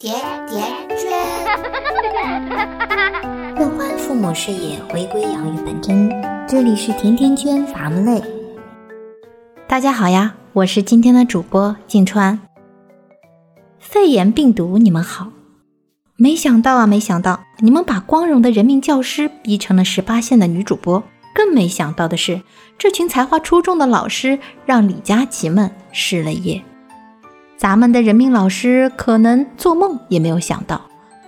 甜甜圈，乐欢父母事业，回归养育本真。这里是甜甜圈伐木累。大家好呀，我是今天的主播静川。肺炎病毒，你们好。没想到啊，没想到你们把光荣的人民教师逼成了十八线的女主播。更没想到的是，这群才华出众的老师让李佳琦们失了业。咱们的人民老师可能做梦也没有想到，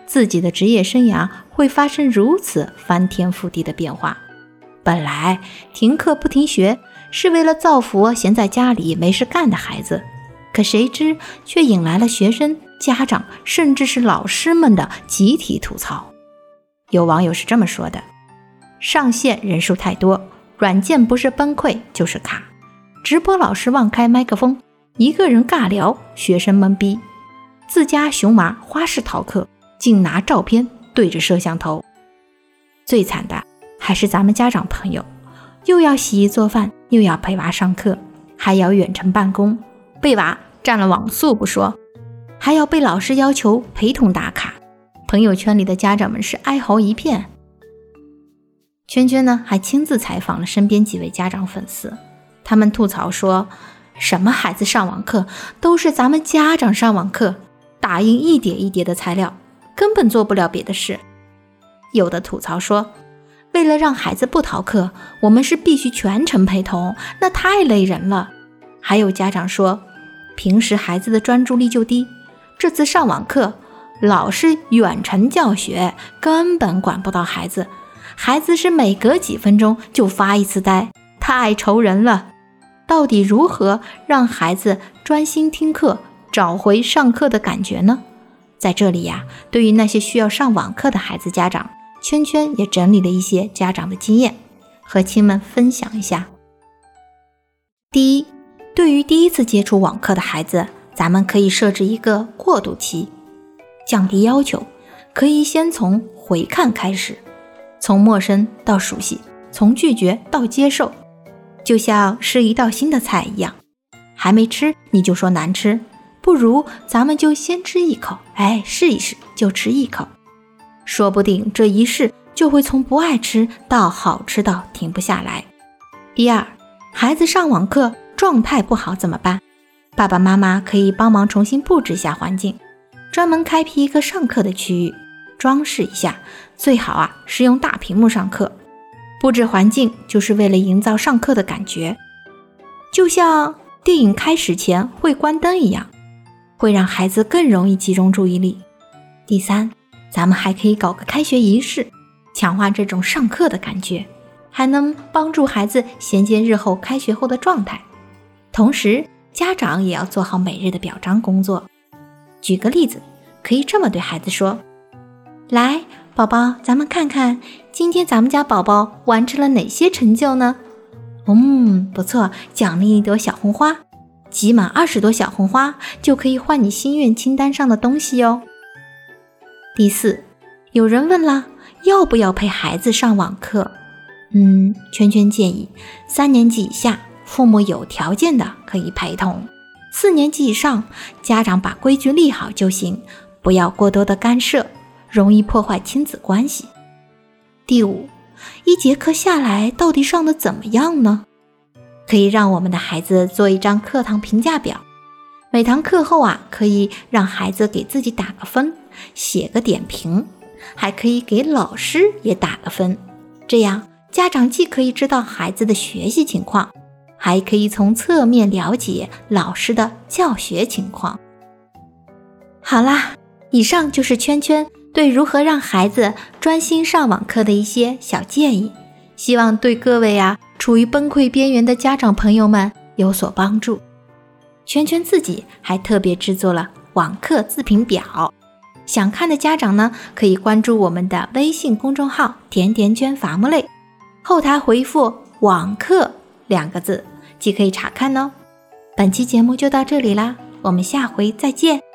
自己的职业生涯会发生如此翻天覆地的变化。本来停课不停学是为了造福闲在家里没事干的孩子，可谁知却引来了学生。家长甚至是老师们的集体吐槽，有网友是这么说的：上线人数太多，软件不是崩溃就是卡，直播老师忘开麦克风，一个人尬聊，学生懵逼，自家熊娃花式逃课，竟拿照片对着摄像头。最惨的还是咱们家长朋友，又要洗衣做饭，又要陪娃上课，还要远程办公，被娃占了网速不说。还要被老师要求陪同打卡，朋友圈里的家长们是哀嚎一片。圈圈呢，还亲自采访了身边几位家长粉丝，他们吐槽说：“什么孩子上网课，都是咱们家长上网课，打印一叠一叠的材料，根本做不了别的事。”有的吐槽说：“为了让孩子不逃课，我们是必须全程陪同，那太累人了。”还有家长说：“平时孩子的专注力就低。”这次上网课，老师远程教学，根本管不到孩子。孩子是每隔几分钟就发一次呆，太愁人了。到底如何让孩子专心听课，找回上课的感觉呢？在这里呀，对于那些需要上网课的孩子家长，圈圈也整理了一些家长的经验，和亲们分享一下。第一，对于第一次接触网课的孩子。咱们可以设置一个过渡期，降低要求，可以先从回看开始，从陌生到熟悉，从拒绝到接受，就像是一道新的菜一样，还没吃你就说难吃，不如咱们就先吃一口，哎，试一试就吃一口，说不定这一试就会从不爱吃到好吃到停不下来。第二，孩子上网课状态不好怎么办？爸爸妈妈可以帮忙重新布置一下环境，专门开辟一个上课的区域，装饰一下。最好啊是用大屏幕上课。布置环境就是为了营造上课的感觉，就像电影开始前会关灯一样，会让孩子更容易集中注意力。第三，咱们还可以搞个开学仪式，强化这种上课的感觉，还能帮助孩子衔接日后开学后的状态，同时。家长也要做好每日的表彰工作。举个例子，可以这么对孩子说：“来，宝宝，咱们看看今天咱们家宝宝完成了哪些成就呢？嗯，不错，奖励一朵小红花，集满二十朵小红花就可以换你心愿清单上的东西哦。”第四，有人问了，要不要陪孩子上网课？嗯，圈圈建议三年级以下。父母有条件的可以陪同，四年级以上家长把规矩立好就行，不要过多的干涉，容易破坏亲子关系。第五，一节课下来到底上的怎么样呢？可以让我们的孩子做一张课堂评价表，每堂课后啊，可以让孩子给自己打个分，写个点评，还可以给老师也打个分，这样家长既可以知道孩子的学习情况。还可以从侧面了解老师的教学情况。好啦，以上就是圈圈对如何让孩子专心上网课的一些小建议，希望对各位啊处于崩溃边缘的家长朋友们有所帮助。圈圈自己还特别制作了网课自评表，想看的家长呢可以关注我们的微信公众号“甜甜圈伐木累”，后台回复“网课”两个字。即可以查看哦。本期节目就到这里啦，我们下回再见。